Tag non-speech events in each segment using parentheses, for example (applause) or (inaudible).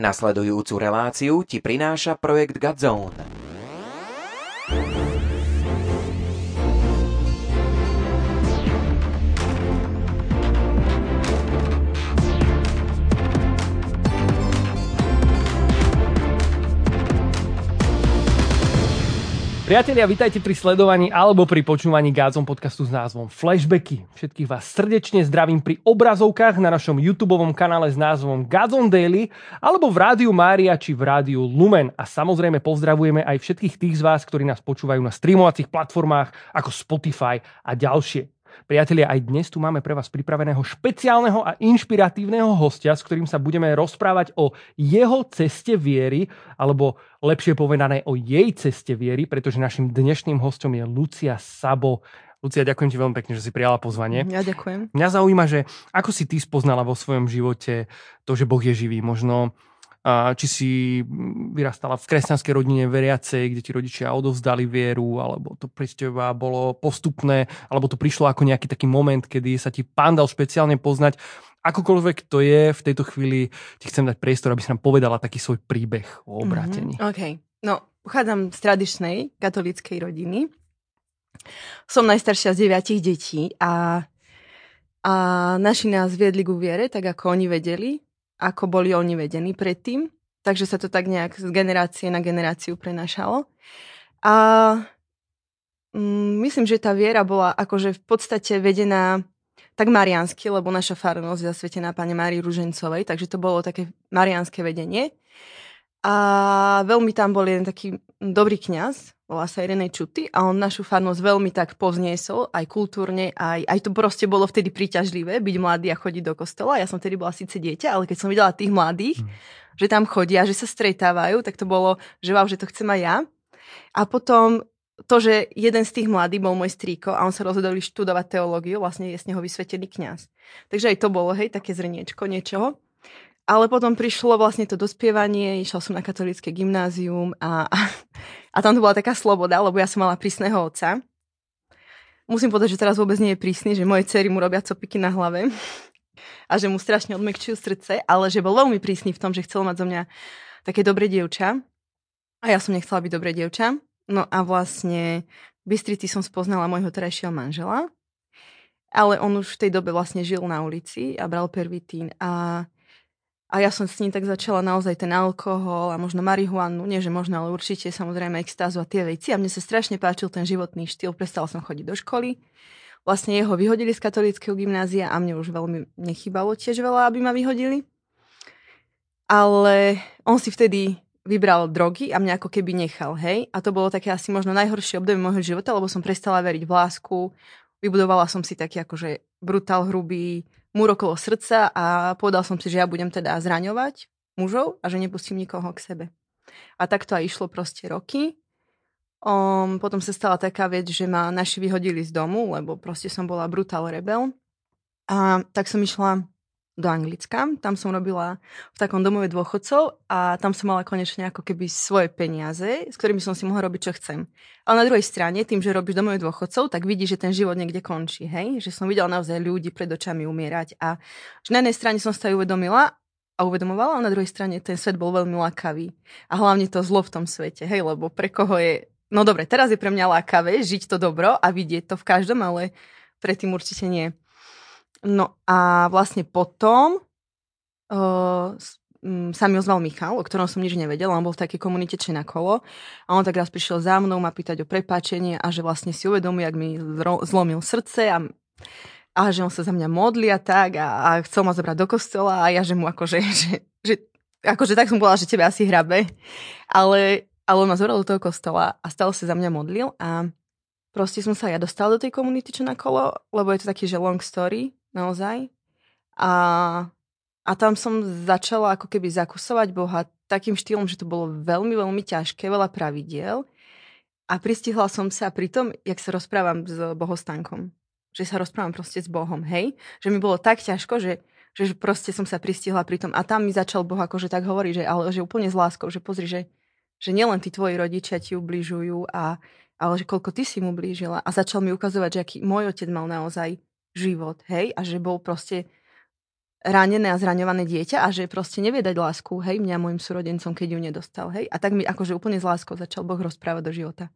Nasledujúcu reláciu ti prináša projekt Godzone. Priatelia, vítajte pri sledovaní alebo pri počúvaní Gádzom podcastu s názvom Flashbacky. Všetkých vás srdečne zdravím pri obrazovkách na našom YouTube kanále s názvom Gádzom Daily alebo v Rádiu Mária či v Rádiu Lumen. A samozrejme pozdravujeme aj všetkých tých z vás, ktorí nás počúvajú na streamovacích platformách ako Spotify a ďalšie. Priatelia, aj dnes tu máme pre vás pripraveného špeciálneho a inšpiratívneho hostia, s ktorým sa budeme rozprávať o jeho ceste viery, alebo lepšie povedané o jej ceste viery, pretože našim dnešným hostom je Lucia Sabo. Lucia, ďakujem ti veľmi pekne, že si prijala pozvanie. Ja ďakujem. Mňa zaujíma, že ako si ty spoznala vo svojom živote to, že Boh je živý. Možno či si vyrastala v kresťanskej rodine veriacej, kde ti rodičia odovzdali vieru, alebo to pre teba bolo postupné, alebo to prišlo ako nejaký taký moment, kedy sa ti pán dal špeciálne poznať. Akokoľvek to je, v tejto chvíli ti chcem dať priestor, aby si nám povedala taký svoj príbeh o mhm, obrátení. Mm-hmm. OK. No, pochádzam z tradičnej katolíckej rodiny. Som najstaršia z deviatich detí a, a naši nás viedli ku viere, tak ako oni vedeli ako boli oni vedení predtým. Takže sa to tak nejak z generácie na generáciu prenašalo. A mm, myslím, že tá viera bola akože v podstate vedená tak mariansky, lebo naša farnosť zasvetená pani Márii Ružencovej, takže to bolo také marianské vedenie. A veľmi tam bol jeden taký dobrý kňaz, volá sa Irenej Čuty a on našu farnosť veľmi tak povzniesol, aj kultúrne, aj, aj to proste bolo vtedy príťažlivé, byť mladý a chodiť do kostola. Ja som vtedy bola síce dieťa, ale keď som videla tých mladých, mm. že tam chodia, že sa stretávajú, tak to bolo, že wow, že to chcem aj ja. A potom to, že jeden z tých mladých bol môj strýko a on sa rozhodol študovať teológiu, vlastne je z neho vysvetený kňaz. Takže aj to bolo, hej, také zrniečko niečoho. Ale potom prišlo vlastne to dospievanie, išla som na katolické gymnázium a, a, a tam to bola taká sloboda, lebo ja som mala prísneho otca. Musím povedať, že teraz vôbec nie je prísny, že moje cery mu robia copiky na hlave (laughs) a že mu strašne odmekčujú srdce, ale že bol veľmi prísny v tom, že chcel mať zo mňa také dobré dievča. A ja som nechcela byť dobré dievča. No a vlastne v Bystrici som spoznala môjho terajšieho manžela, ale on už v tej dobe vlastne žil na ulici a bral pervitín a a ja som s ním tak začala naozaj ten alkohol a možno marihuanu, nie že možno, ale určite samozrejme extázu a tie veci. A mne sa strašne páčil ten životný štýl, prestala som chodiť do školy. Vlastne jeho vyhodili z katolického gymnázia a mne už veľmi nechybalo tiež veľa, aby ma vyhodili. Ale on si vtedy vybral drogy a mňa ako keby nechal, hej. A to bolo také asi možno najhoršie obdobie môjho života, lebo som prestala veriť v lásku. Vybudovala som si taký akože brutál hrubý múr okolo srdca a povedal som si, že ja budem teda zraňovať mužov a že nepustím nikoho k sebe. A tak to aj išlo proste roky. Um, potom sa stala taká vec, že ma naši vyhodili z domu, lebo proste som bola brutál rebel. A tak som išla do Anglicka. Tam som robila v takom domove dôchodcov a tam som mala konečne ako keby svoje peniaze, s ktorými som si mohla robiť, čo chcem. Ale na druhej strane, tým, že robíš domove dôchodcov, tak vidíš, že ten život niekde končí, hej? Že som videla naozaj ľudí pred očami umierať a že na jednej strane som sa ju uvedomila a uvedomovala, a na druhej strane ten svet bol veľmi lákavý. A hlavne to zlo v tom svete, hej, lebo pre koho je... No dobre, teraz je pre mňa lákavé žiť to dobro a vidieť to v každom, ale predtým určite nie. No a vlastne potom uh, sa mi ozval Michal, o ktorom som nič nevedela, on bol v takej komunite na kolo a on tak raz prišiel za mnou ma pýtať o prepáčenie a že vlastne si uvedomuje, ak mi zlomil srdce a, a že on sa za mňa modlí a tak a, a chcel ma zobrať do kostola a ja že mu akože, (laughs) že, že akože tak som povedala, že tebe asi hrabe, ale, ale on ma zobral do toho kostola a stále sa za mňa modlil a proste som sa ja dostala do tej komunity na kolo, lebo je to taký, že long story, naozaj. A, a tam som začala ako keby zakusovať Boha takým štýlom, že to bolo veľmi, veľmi ťažké, veľa pravidiel. A pristihla som sa pri tom, jak sa rozprávam s bohostankom. Že sa rozprávam proste s Bohom, hej? Že mi bolo tak ťažko, že, že proste som sa pristihla pri tom. A tam mi začal Boh akože tak hovoriť, že, ale že úplne s láskou, že pozri, že, že nielen tí tvoji rodičia ti ubližujú, a, ale že koľko ty si mu blížila. A začal mi ukazovať, že aký môj otec mal naozaj život, hej, a že bol proste ranené a zraňované dieťa a že proste nevie dať lásku, hej, mňa môjim súrodencom, keď ju nedostal, hej. A tak mi akože úplne s láskou začal Boh rozprávať do života.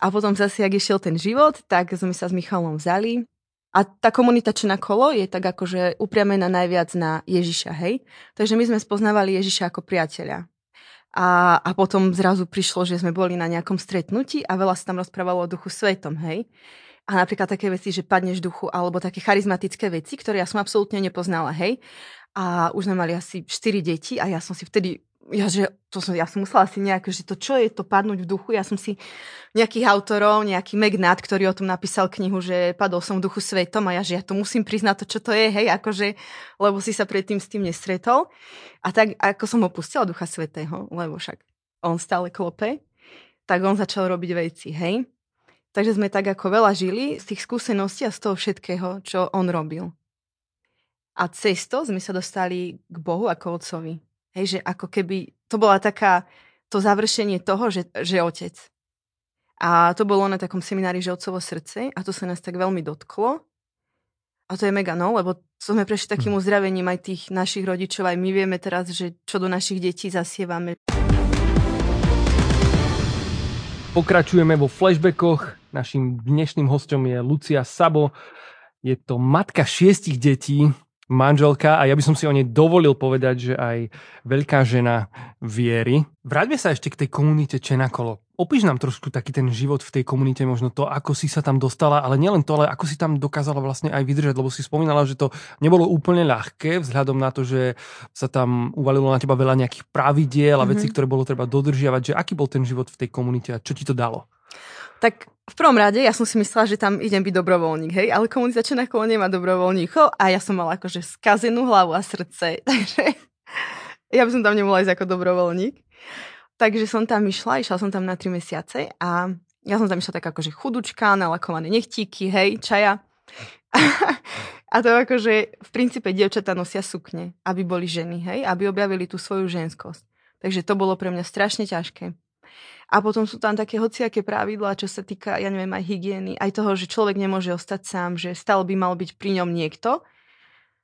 A potom zase, ak išiel ten život, tak sme sa s Michalom vzali. A tá komunita na kolo je tak akože upriamená najviac na Ježiša, hej. Takže my sme spoznávali Ježiša ako priateľa. A, a potom zrazu prišlo, že sme boli na nejakom stretnutí a veľa sa tam rozprávalo o duchu svetom, hej. A napríklad také veci, že padneš duchu, alebo také charizmatické veci, ktoré ja som absolútne nepoznala, hej. A už sme mali asi 4 deti a ja som si vtedy ja, že to som, ja som musela si nejak, že to čo je to padnúť v duchu, ja som si nejakých autorov, nejaký Magnat, ktorý o tom napísal knihu, že padol som v duchu svetom a ja, že ja to musím priznať to, čo to je, hej, akože, lebo si sa predtým s tým nestretol. A tak, ako som opustila ducha svetého, lebo však on stále klope, tak on začal robiť veci, hej. Takže sme tak ako veľa žili z tých skúseností a z toho všetkého, čo on robil. A cesto sme sa dostali k Bohu ako otcovi. Hej, že ako keby to bola taká, to završenie toho, že, že otec. A to bolo na takom seminári, že otcovo srdce a to sa nás tak veľmi dotklo. A to je mega no, lebo sme prešli takým hm. uzdravením aj tých našich rodičov, aj my vieme teraz, že čo do našich detí zasievame. Pokračujeme vo flashbackoch. Našim dnešným hostom je Lucia Sabo. Je to matka šiestich detí, manželka a ja by som si o nej dovolil povedať, že aj veľká žena viery. Vráťme sa ešte k tej komunite Čenakolo. Opíš nám trošku taký ten život v tej komunite, možno to, ako si sa tam dostala, ale nielen to, ale ako si tam dokázala vlastne aj vydržať, lebo si spomínala, že to nebolo úplne ľahké vzhľadom na to, že sa tam uvalilo na teba veľa nejakých pravidiel a mm-hmm. vecí, ktoré bolo treba dodržiavať, že aký bol ten život v tej komunite a čo ti to dalo? Tak v prvom rade ja som si myslela, že tam idem byť dobrovoľník, hej, ale komunita Čenakolo nemá dobrovoľníkov a ja som mala akože skazenú hlavu a srdce, (laughs) takže ja by som tam nemohla ísť ako dobrovoľník. Takže som tam išla, išla som tam na 3 mesiace a ja som tam išla tak akože chudučka, nalakované nechtíky, hej, čaja. (laughs) a to akože v princípe dievčatá nosia sukne, aby boli ženy, hej, aby objavili tú svoju ženskosť. Takže to bolo pre mňa strašne ťažké. A potom sú tam také hociaké pravidlá, čo sa týka, ja neviem, aj hygieny, aj toho, že človek nemôže ostať sám, že stále by mal byť pri ňom niekto,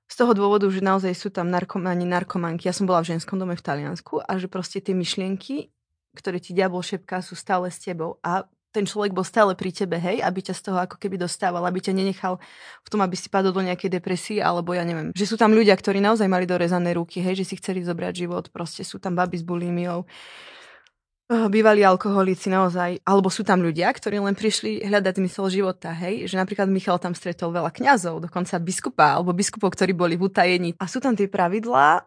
z toho dôvodu, že naozaj sú tam narkomani, narkomanky. Ja som bola v ženskom dome v Taliansku a že proste tie myšlienky, ktoré ti diabol šepká, sú stále s tebou. A ten človek bol stále pri tebe, hej, aby ťa z toho ako keby dostával, aby ťa nenechal v tom, aby si padol do nejakej depresie, alebo ja neviem. Že sú tam ľudia, ktorí naozaj mali dorezané ruky, hej, že si chceli zobrať život, proste sú tam baby s bulimiou bývalí alkoholici naozaj, alebo sú tam ľudia, ktorí len prišli hľadať zmysel života, hej, že napríklad Michal tam stretol veľa kňazov, dokonca biskupa, alebo biskupov, ktorí boli v utajení. A sú tam tie pravidlá,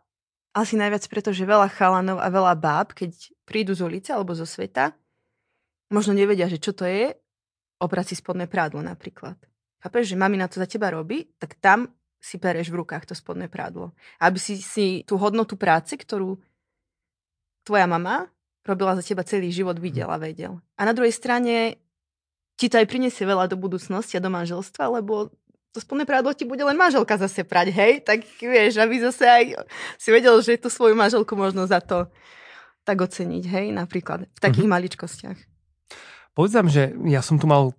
asi najviac preto, že veľa chalanov a veľa báb, keď prídu z ulice alebo zo sveta, možno nevedia, že čo to je, oprať si spodné prádlo napríklad. Chápeš, že mamina to za teba robí, tak tam si pereš v rukách to spodné prádlo. Aby si, si tú hodnotu práce, ktorú tvoja mama robila za teba celý život, videl a vedel. A na druhej strane ti to aj prinesie veľa do budúcnosti a do manželstva, lebo to spodné prádlo ti bude len manželka zase prať, hej? Tak vieš, aby zase aj si vedel, že tú svoju manželku možno za to tak oceniť, hej? Napríklad v takých mm-hmm. maličkostiach. Povedzám, že ja som tu mal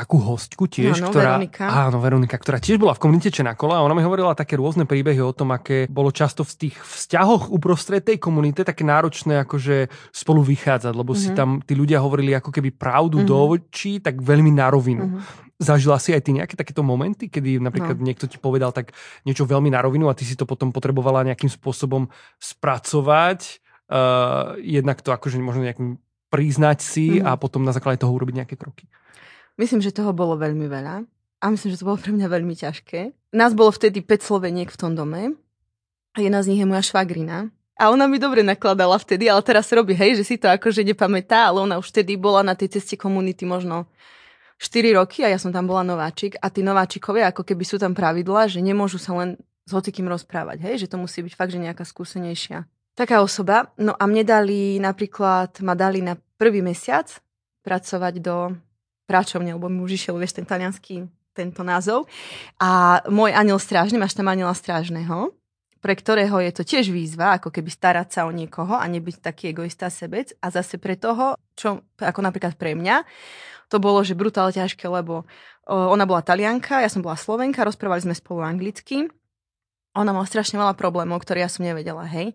takú hostku tiež, áno, ktorá, Veronika. áno, Veronika, ktorá tiež bola v komunite Čenakola a ona mi hovorila také rôzne príbehy o tom, aké bolo často v tých vzťahoch uprostred tej komunity také náročné akože spolu vychádzať, lebo mm-hmm. si mhm. tam tí ľudia hovorili ako keby pravdu mm-hmm. do očí, tak veľmi na rovinu. Mm-hmm. Zažila si aj ty nejaké takéto momenty, kedy napríklad no. niekto ti povedal tak niečo veľmi na rovinu a ty si to potom potrebovala nejakým spôsobom spracovať, uh, jednak to akože možno nejakým priznať si mm-hmm. a potom na základe toho urobiť nejaké kroky. Myslím, že toho bolo veľmi veľa. A myslím, že to bolo pre mňa veľmi ťažké. Nás bolo vtedy 5 Sloveniek v tom dome. A jedna z nich je moja švagrina. A ona mi dobre nakladala vtedy, ale teraz robí, hej, že si to akože nepamätá, ale ona už vtedy bola na tej ceste komunity možno 4 roky a ja som tam bola nováčik a tí nováčikovia ako keby sú tam pravidla, že nemôžu sa len s hocikým rozprávať, hej, že to musí byť fakt, že nejaká skúsenejšia. Taká osoba. No a mne dali napríklad, ma dali na prvý mesiac pracovať do práčovne, lebo mi už išiel, vieš, ten talianský tento názov. A môj aniel strážny, máš tam aniela strážneho, pre ktorého je to tiež výzva, ako keby starať sa o niekoho a nebyť taký egoista sebec. A zase pre toho, čo, ako napríklad pre mňa, to bolo, že brutálne ťažké, lebo ona bola talianka, ja som bola slovenka, rozprávali sme spolu anglicky Ona mala strašne veľa problémov, ktoré ja som nevedela, hej.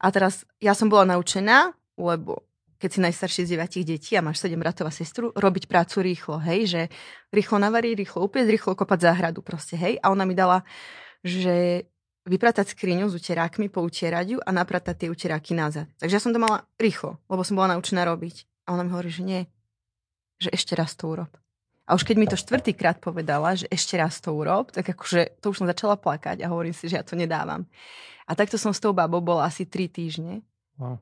A teraz ja som bola naučená, lebo keď si najstarší z deviatich detí a máš sedem bratov a sestru, robiť prácu rýchlo, hej, že rýchlo navarí, rýchlo upiec, rýchlo kopať záhradu proste, hej. A ona mi dala, že vypratať skriňu s uterákmi, poutierať ju a napratať tie uteráky nazad. Takže ja som to mala rýchlo, lebo som bola naučená robiť. A ona mi hovorí, že nie, že ešte raz to urob. A už keď mi to štvrtýkrát povedala, že ešte raz to urob, tak akože to už som začala plakať a hovorím si, že ja to nedávam. A takto som s tou babou bola asi tri týždne. Wow.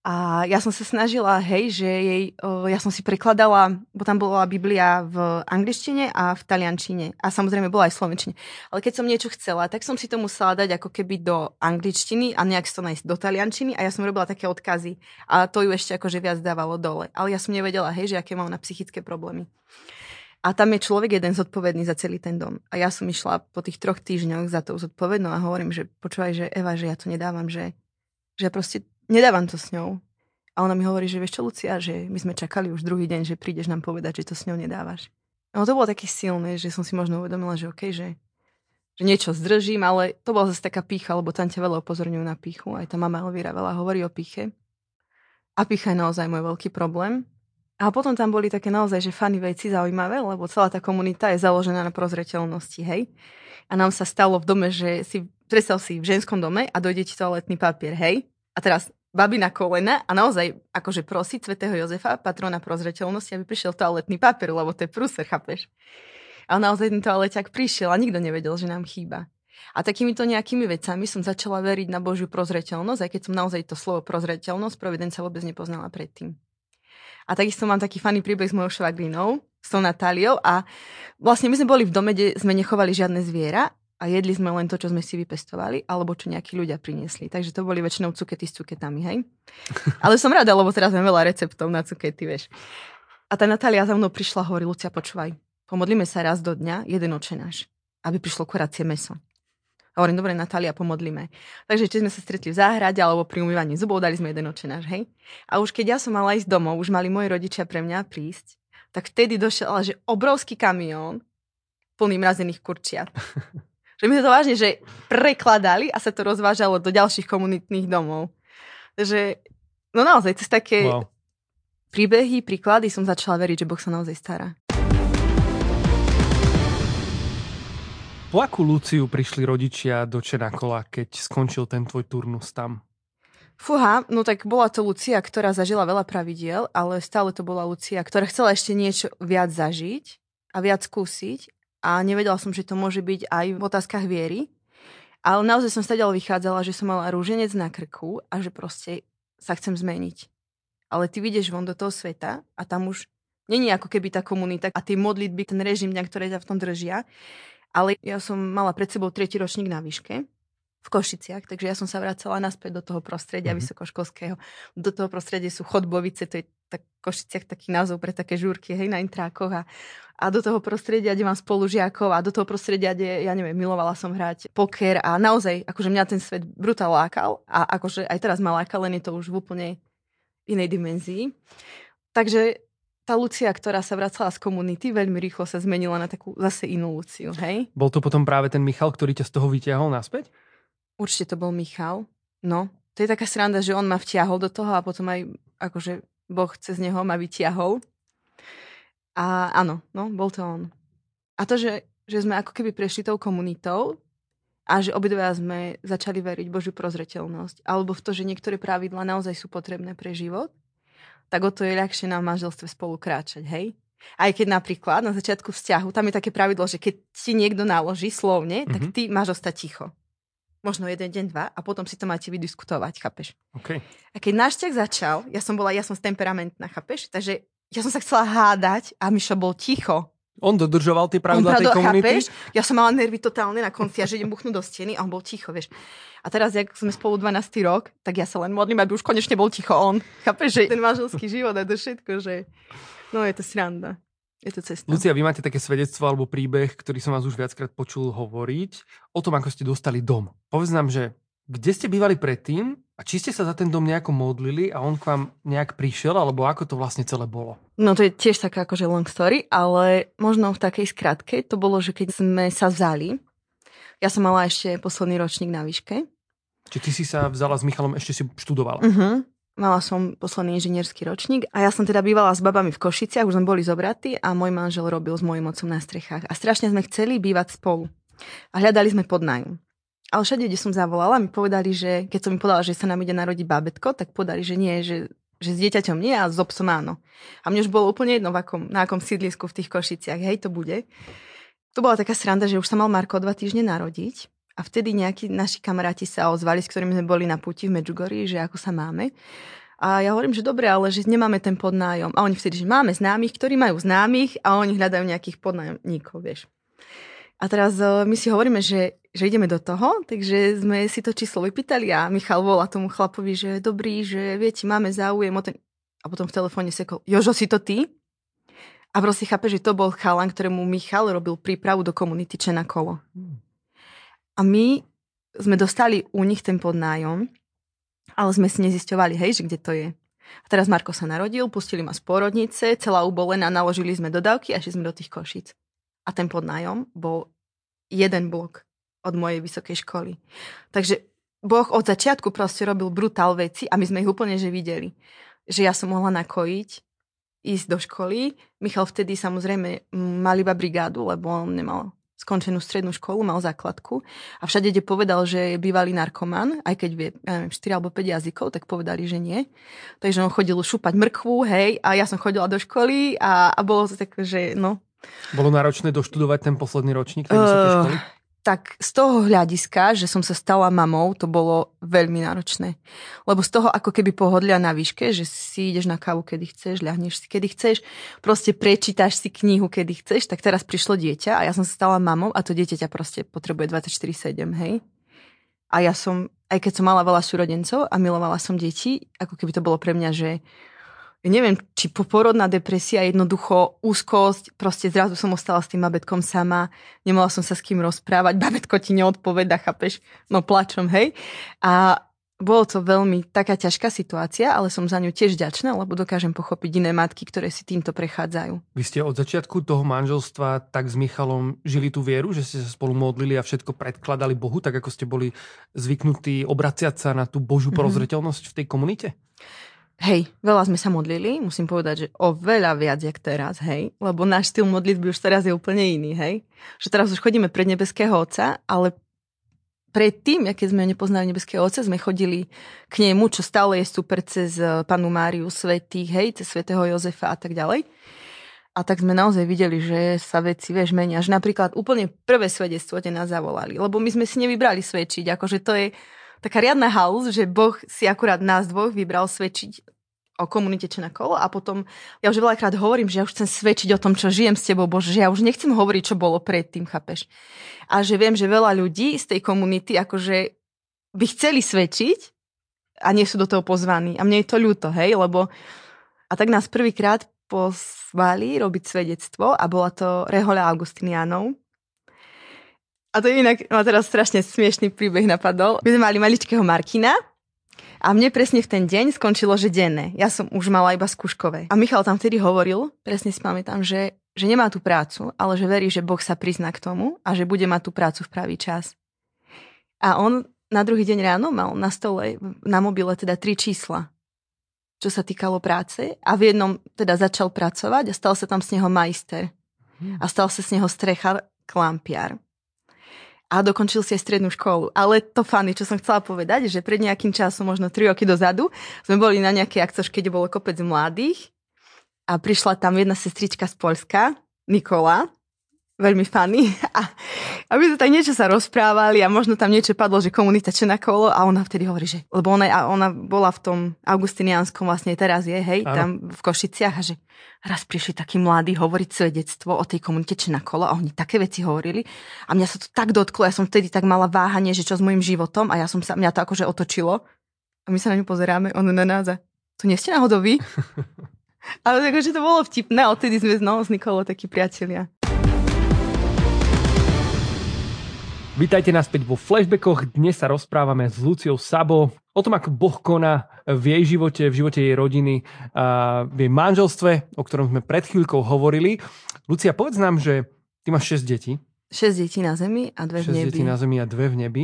A ja som sa snažila, hej, že jej, ja som si prekladala, bo tam bola Biblia v angličtine a v taliančine. A samozrejme bola aj v slovenčine. Ale keď som niečo chcela, tak som si to musela dať ako keby do angličtiny a nejak to nájsť do taliančiny a ja som robila také odkazy. A to ju ešte akože viac dávalo dole. Ale ja som nevedela, hej, že aké mám na psychické problémy. A tam je človek jeden zodpovedný za celý ten dom. A ja som išla po tých troch týždňoch za tou zodpovednou a hovorím, že počúvaj, že Eva, že ja to nedávam, že, že proste nedávam to s ňou. A ona mi hovorí, že vieš čo, Lucia, že my sme čakali už druhý deň, že prídeš nám povedať, že to s ňou nedávaš. No to bolo také silné, že som si možno uvedomila, že OK, že, že niečo zdržím, ale to bola zase taká pícha, lebo tam ťa veľa upozorňujú na píchu. Aj tá mama Elvira veľa hovorí o píche. A pícha je naozaj môj veľký problém. A potom tam boli také naozaj, že fany veci zaujímavé, lebo celá tá komunita je založená na prozreteľnosti, hej. A nám sa stalo v dome, že si, predstav si v ženskom dome a dojde ti toaletný papier, hej. A teraz babi na kolena a naozaj akože prosiť svätého Jozefa, patrona prozreteľnosti, aby prišiel toaletný papier, lebo to je prúser, chápeš? A naozaj ten toaleťak prišiel a nikto nevedel, že nám chýba. A takýmito nejakými vecami som začala veriť na Božiu prozreteľnosť, aj keď som naozaj to slovo prozreteľnosť, providencia vôbec nepoznala predtým. A takisto mám taký funny príbeh s mojou švagrinou, s tou Natáliou a vlastne my sme boli v dome, kde sme nechovali žiadne zviera a jedli sme len to, čo sme si vypestovali, alebo čo nejakí ľudia priniesli. Takže to boli väčšinou cukety s cuketami, hej? (laughs) Ale som rada, lebo teraz máme veľa receptov na cukety, vieš. A tá Natália za mnou prišla a hovorí, Lucia, počúvaj, pomodlíme sa raz do dňa, jeden očenáš, aby prišlo kuracie meso. A hovorím, dobre, Natália, pomodlíme. Takže či sme sa stretli v záhrade alebo pri umývaní zubov, dali sme jeden očenáš, hej? A už keď ja som mala ísť domov, už mali moji rodičia pre mňa prísť, tak vtedy došiel, že obrovský kamión plný mrazených kurčiat. (laughs) Že my sme to vážne, že prekladali a sa to rozvážalo do ďalších komunitných domov. Takže, no naozaj, cez také wow. príbehy, príklady som začala veriť, že Boh sa naozaj stará. Po akú Luciu prišli rodičia do Čenakola, keď skončil ten tvoj turnus tam? Fúha, no tak bola to Lucia, ktorá zažila veľa pravidiel, ale stále to bola Lucia, ktorá chcela ešte niečo viac zažiť a viac skúsiť a nevedela som, že to môže byť aj v otázkach viery. Ale naozaj som stadiaľ vychádzala, že som mala rúženec na krku a že proste sa chcem zmeniť. Ale ty vidieš von do toho sveta a tam už není ako keby tá komunita a tie modlitby, ten režim dňa, ktoré ťa v tom držia. Ale ja som mala pred sebou tretí ročník na výške v Košiciach, takže ja som sa vracala naspäť do toho prostredia mm-hmm. vysokoškolského. Do toho prostredia sú chodbovice, to je tak Košiciach taký názov pre také žúrky, hej, na intrákoch a, a do toho prostredia, kde mám spolužiakov a do toho prostredia, kde, ja neviem, milovala som hrať poker a naozaj, akože mňa ten svet brutál lákal a akože aj teraz ma láka, len je to už v úplne inej dimenzii. Takže tá Lucia, ktorá sa vracala z komunity, veľmi rýchlo sa zmenila na takú zase inú Luciu, hej? Bol to potom práve ten Michal, ktorý ťa z toho vyťahol naspäť? Určite to bol Michal. No, to je taká sranda, že on ma vtiahol do toho a potom aj akože Boh cez neho ma vytiahol. A áno, no, bol to on. A to, že, že sme ako keby prešli tou komunitou a že obidva sme začali veriť Božiu prozreteľnosť, alebo v to, že niektoré pravidla naozaj sú potrebné pre život, tak o to je ľahšie na manželstve spolu kráčať, hej? Aj keď napríklad na začiatku vzťahu, tam je také pravidlo, že keď ti niekto naloží slovne, mm-hmm. tak mhm. ty máš ostať ticho možno jeden deň, dva a potom si to máte vydiskutovať, chápeš? Okay. A keď náš vzťah začal, ja som bola, ja som temperamentná, chápeš? Takže ja som sa chcela hádať a Mišo bol ticho. On dodržoval tie pravidlá tej komunity? Chápeš? Ja som mala nervy totálne na konci a že idem buchnúť do steny a on bol ticho, vieš. A teraz, jak sme spolu 12 rok, tak ja sa len modlím, aby už konečne bol ticho on. Chápeš, že ten manželský život a to všetko, že no je to sranda. Je to cesta. Lucia, vy máte také svedectvo alebo príbeh, ktorý som vás už viackrát počul hovoriť o tom, ako ste dostali dom. Povedz nám, že kde ste bývali predtým a či ste sa za ten dom nejako modlili a on k vám nejak prišiel, alebo ako to vlastne celé bolo? No to je tiež taká akože long story, ale možno v takej skratke to bolo, že keď sme sa vzali, Ja som mala ešte posledný ročník na výške. Či ty si sa vzala s Michalom, ešte si študovala. Uh-huh. Mala som posledný inžinierský ročník a ja som teda bývala s babami v Košiciach, už sme boli zobratí a môj manžel robil s mojim otcom na strechách. A strašne sme chceli bývať spolu. A hľadali sme podnájom. Ale všade, kde som zavolala, mi povedali, že keď som mi povedala, že sa nám ide narodiť bábetko, tak povedali, že nie, že, že s dieťaťom nie a s obsom áno. A mne už bolo úplne jedno, v akom, na akom sídlisku v tých Košiciach, hej, to bude. To bola taká sranda, že už sa mal Marko dva týždne narodiť a vtedy nejakí naši kamaráti sa ozvali, s ktorými sme boli na puti v Medžugorí, že ako sa máme. A ja hovorím, že dobre, ale že nemáme ten podnájom. A oni vtedy, že máme známych, ktorí majú známych a oni hľadajú nejakých podnájomníkov, vieš. A teraz uh, my si hovoríme, že, že ideme do toho, takže sme si to číslo vypýtali a Michal volá tomu chlapovi, že dobrý, že viete, máme záujem o ten... A potom v telefóne sekol, Jožo, si to ty? A proste chápe, že to bol chalan, ktorému Michal robil prípravu do komunity Čena. Hmm. A my sme dostali u nich ten podnájom, ale sme si nezisťovali, hej, že kde to je. A teraz Marko sa narodil, pustili ma z porodnice, celá ubolená, naložili sme dodávky a šli sme do tých košíc. A ten podnájom bol jeden blok od mojej vysokej školy. Takže Boh od začiatku proste robil brutál veci a my sme ich úplne že videli. Že ja som mohla nakojiť, ísť do školy. Michal vtedy samozrejme mal iba brigádu, lebo on nemal skončenú strednú školu, mal základku a všade, kde povedal, že je bývalý narkoman, aj keď vie, ja neviem, 4 alebo 5 jazykov, tak povedali, že nie. Takže on chodil šúpať mrkvu, hej, a ja som chodila do školy a, a bolo to také, že no. Bolo náročné doštudovať ten posledný ročník tej vysokej školy? Tak z toho hľadiska, že som sa stala mamou, to bolo veľmi náročné. Lebo z toho ako keby pohodlia na výške, že si ideš na kávu, kedy chceš, ľahneš si, kedy chceš, proste prečítaš si knihu, kedy chceš, tak teraz prišlo dieťa a ja som sa stala mamou a to dieťa potrebuje potrebuje 24-7, hej. A ja som, aj keď som mala veľa súrodencov a milovala som deti, ako keby to bolo pre mňa, že neviem, či poporodná depresia, jednoducho úzkosť, proste zrazu som ostala s tým babetkom sama, nemohla som sa s kým rozprávať, (laughs) babetko ti neodpoveda, chápeš, no plačom, hej. A bolo to veľmi taká ťažká situácia, ale som za ňu tiež ďačná, lebo dokážem pochopiť iné matky, ktoré si týmto prechádzajú. Vy ste od začiatku toho manželstva tak s Michalom žili tú vieru, že ste sa spolu modlili a všetko predkladali Bohu, tak ako ste boli zvyknutí obraciať sa na tú Božú mhm. prozreteľnosť mm-hmm. v tej komunite? Hej, veľa sme sa modlili, musím povedať, že oveľa viac jak teraz, hej, lebo náš styl modlitby už teraz je úplne iný, hej. Že teraz už chodíme pred nebeského Otca, ale predtým, keď sme nepoznali nebeského Otca, sme chodili k nemu, čo stále je super cez eh, panu Máriu, svetých, hej, cez svätého Jozefa a tak ďalej. A tak sme naozaj videli, že sa veci, vieš, menia. Že napríklad úplne prvé svedectvo te nás zavolali, lebo my sme si nevybrali svedčiť, akože to je taká riadna halus, že Boh si akurát nás dvoch vybral svedčiť o komunite na kolo a potom ja už veľakrát hovorím, že ja už chcem svedčiť o tom, čo žijem s tebou, Bože, že ja už nechcem hovoriť, čo bolo predtým, chápeš? A že viem, že veľa ľudí z tej komunity akože by chceli svedčiť a nie sú do toho pozvaní. A mne je to ľúto, hej, lebo a tak nás prvýkrát pozvali robiť svedectvo a bola to Rehoľa Augustinianov, a to je inak, ma teraz strašne smiešný príbeh napadol. My sme mali maličkého Markina a mne presne v ten deň skončilo, že denné. Ja som už mala iba skúškové. A Michal tam vtedy hovoril, presne si pamätám, že, že nemá tú prácu, ale že verí, že Boh sa prizná k tomu a že bude mať tú prácu v pravý čas. A on na druhý deň ráno mal na stole, na mobile teda tri čísla, čo sa týkalo práce a v jednom teda začal pracovať a stal sa tam z neho majster. A stal sa z neho strecha klampiar a dokončil si aj strednú školu. Ale to fany, čo som chcela povedať, že pred nejakým časom, možno 3 roky dozadu, sme boli na nejakej akcoške, kde bolo kopec mladých a prišla tam jedna sestrička z Polska, Nikola, veľmi fany. (laughs) A, a my sme tak niečo sa rozprávali a možno tam niečo padlo, že komunita na kolo a ona vtedy hovorí, že, lebo ona, ona bola v tom augustinianskom vlastne teraz je, hej, ano. tam v Košiciach a že raz prišli takí mladí hovoriť svedectvo o tej komunite na kolo a oni také veci hovorili a mňa sa to tak dotklo, ja som vtedy tak mala váhanie, že čo s môjim životom a ja som sa, mňa to akože otočilo a my sa na ňu pozeráme, on na nás a to nie ste náhodou vy? (laughs) Ale akože to bolo vtipné, odtedy sme znovu s Nikolou takí priatelia. Vítajte naspäť vo Flashbackoch. Dnes sa rozprávame s Luciou Sabo o tom, ako Boh koná v jej živote, v živote jej rodiny, a v jej manželstve, o ktorom sme pred chvíľkou hovorili. Lucia, povedz nám, že ty máš 6 detí 6 detí na zemi a dve v 6 nebi. detí na zemi a dve v nebi.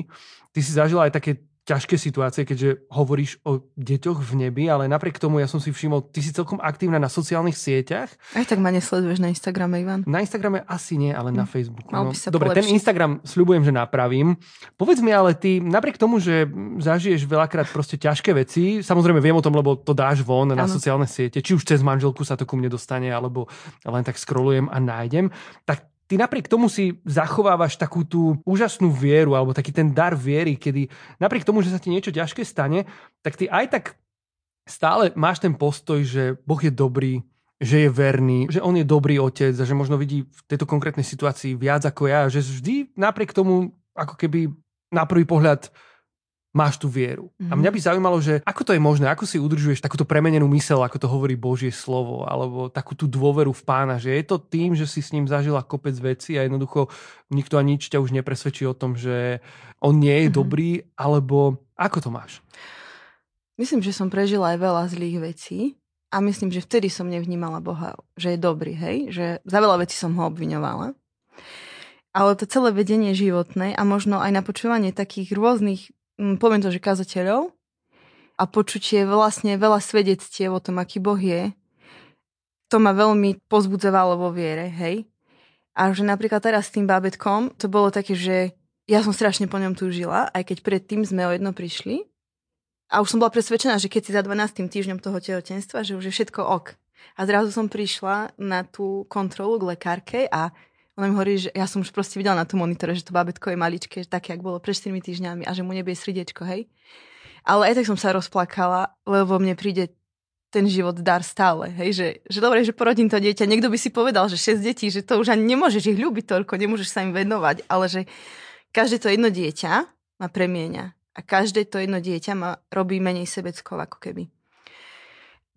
Ty si zažila aj také ťažké situácie, keďže hovoríš o deťoch v nebi, ale napriek tomu ja som si všimol, ty si celkom aktívna na sociálnych sieťach. Aj tak ma nesleduješ na Instagrame, Ivan. Na Instagrame asi nie, ale na Facebooku. Mal No, by sa dobre, ten polepšiť. Instagram sľubujem, že napravím. Povedz mi ale ty, napriek tomu, že zažiješ veľakrát proste ťažké veci, samozrejme viem o tom, lebo to dáš von na sociálne siete, či už cez manželku sa to ku mne dostane, alebo len tak scrollujem a nájdem, tak ty napriek tomu si zachovávaš takú tú úžasnú vieru, alebo taký ten dar viery, kedy napriek tomu, že sa ti niečo ťažké stane, tak ty aj tak stále máš ten postoj, že Boh je dobrý, že je verný, že on je dobrý otec a že možno vidí v tejto konkrétnej situácii viac ako ja, že vždy napriek tomu ako keby na prvý pohľad máš tú vieru. A Mhm. mňa by zaujímalo, že ako to je možné, ako si udržuješ takúto premenenú mysel, ako to hovorí Božie slovo, alebo takú tú dôveru v pána, že je to tým, že si s ním zažila kopec veci a jednoducho nikto a nič ťa už nepresvedčí o tom, že on nie je Mhm. dobrý, alebo ako to máš? Myslím, že som prežila aj veľa zlých vecí a myslím, že vtedy som nevnímala Boha, že je dobrý, hej? Že za veľa vecí som ho obviňovala. Ale to celé vedenie životné a možno aj na počúvanie takých rôznych, poviem to, že kazateľov a počutie vlastne veľa svedectiev o tom, aký Boh je, to ma veľmi pozbudzovalo vo viere, hej? A že napríklad teraz s tým bábetkom, to bolo také, že ja som strašne po ňom túžila, aj keď predtým sme o jedno prišli, a už som bola presvedčená, že keď si za 12. týždňom toho tehotenstva, že už je všetko ok. A zrazu som prišla na tú kontrolu k lekárke a ona mi hovorí, že ja som už proste videla na tom monitore, že to bábetko je maličké, také, ako bolo pred 4 týždňami a že mu nebie srdiečko, hej. Ale aj tak som sa rozplakala, lebo mne príde ten život dar stále, hej, že, že dobre, že porodím to dieťa. Niekto by si povedal, že 6 detí, že to už ani nemôžeš ich ľúbiť toľko, nemôžeš sa im venovať, ale že každé to jedno dieťa ma premieňa a každé to jedno dieťa ma robí menej sebeckov ako keby.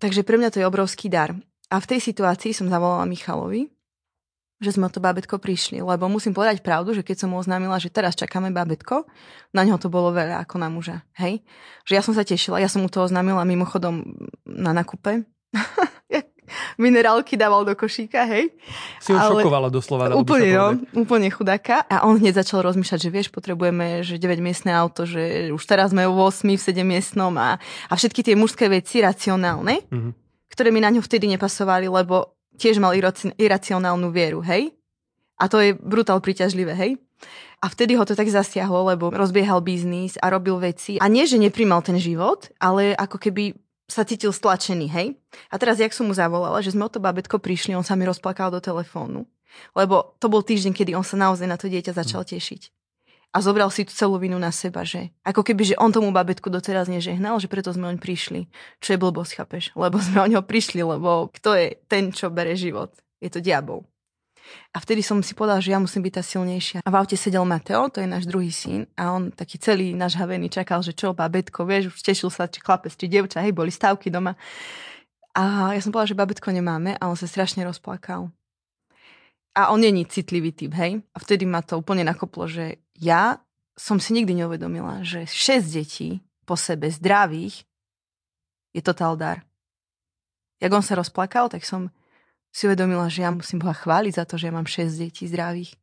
Takže pre mňa to je obrovský dar. A v tej situácii som zavolala Michalovi, že sme o to bábetko prišli, lebo musím povedať pravdu, že keď som mu oznámila, že teraz čakáme bábetko, na ňo to bolo veľa ako na muža, hej? Že ja som sa tešila, ja som mu to oznámila mimochodom na nakupe. (laughs) Minerálky dával do košíka, hej? Si ho Ale- šokovala doslova. Úplne, no, úplne chudáka. A on hneď začal rozmýšľať, že vieš, potrebujeme že 9 miestne auto, že už teraz sme v 8, v 7 miestnom a, a všetky tie mužské veci racionálne, Mhm. ktoré mi na ňo vtedy nepasovali, lebo tiež mal iraci- iracionálnu vieru, hej? A to je brutál príťažlivé, hej? A vtedy ho to tak zasiahlo, lebo rozbiehal biznis a robil veci. A nie, že neprimal ten život, ale ako keby sa cítil stlačený, hej? A teraz, jak som mu zavolala, že sme o to babetko prišli, on sa mi rozplakal do telefónu. Lebo to bol týždeň, kedy on sa naozaj na to dieťa začal tešiť. A zobral si tú celú vinu na seba, že ako keby, že on tomu babetku doteraz nežehnal, že preto sme oň prišli. Čo je blbosť, chápeš? Lebo sme o ňo prišli, lebo kto je ten, čo bere život? Je to diabol. A vtedy som si povedala, že ja musím byť tá silnejšia. A v aute sedel Mateo, to je náš druhý syn, a on taký celý náš havený čakal, že čo, babetko, vieš, už tešil sa, či chlapec, či dievča, hej, boli stavky doma. A ja som povedala, že babetko nemáme a on sa strašne rozplakal. A on není citlivý typ, hej. A vtedy ma to úplne nakoplo, že ja som si nikdy neuvedomila, že 6 detí po sebe zdravých je totál dar. Jak on sa rozplakal, tak som si uvedomila, že ja musím Boha chváliť za to, že ja mám 6 detí zdravých.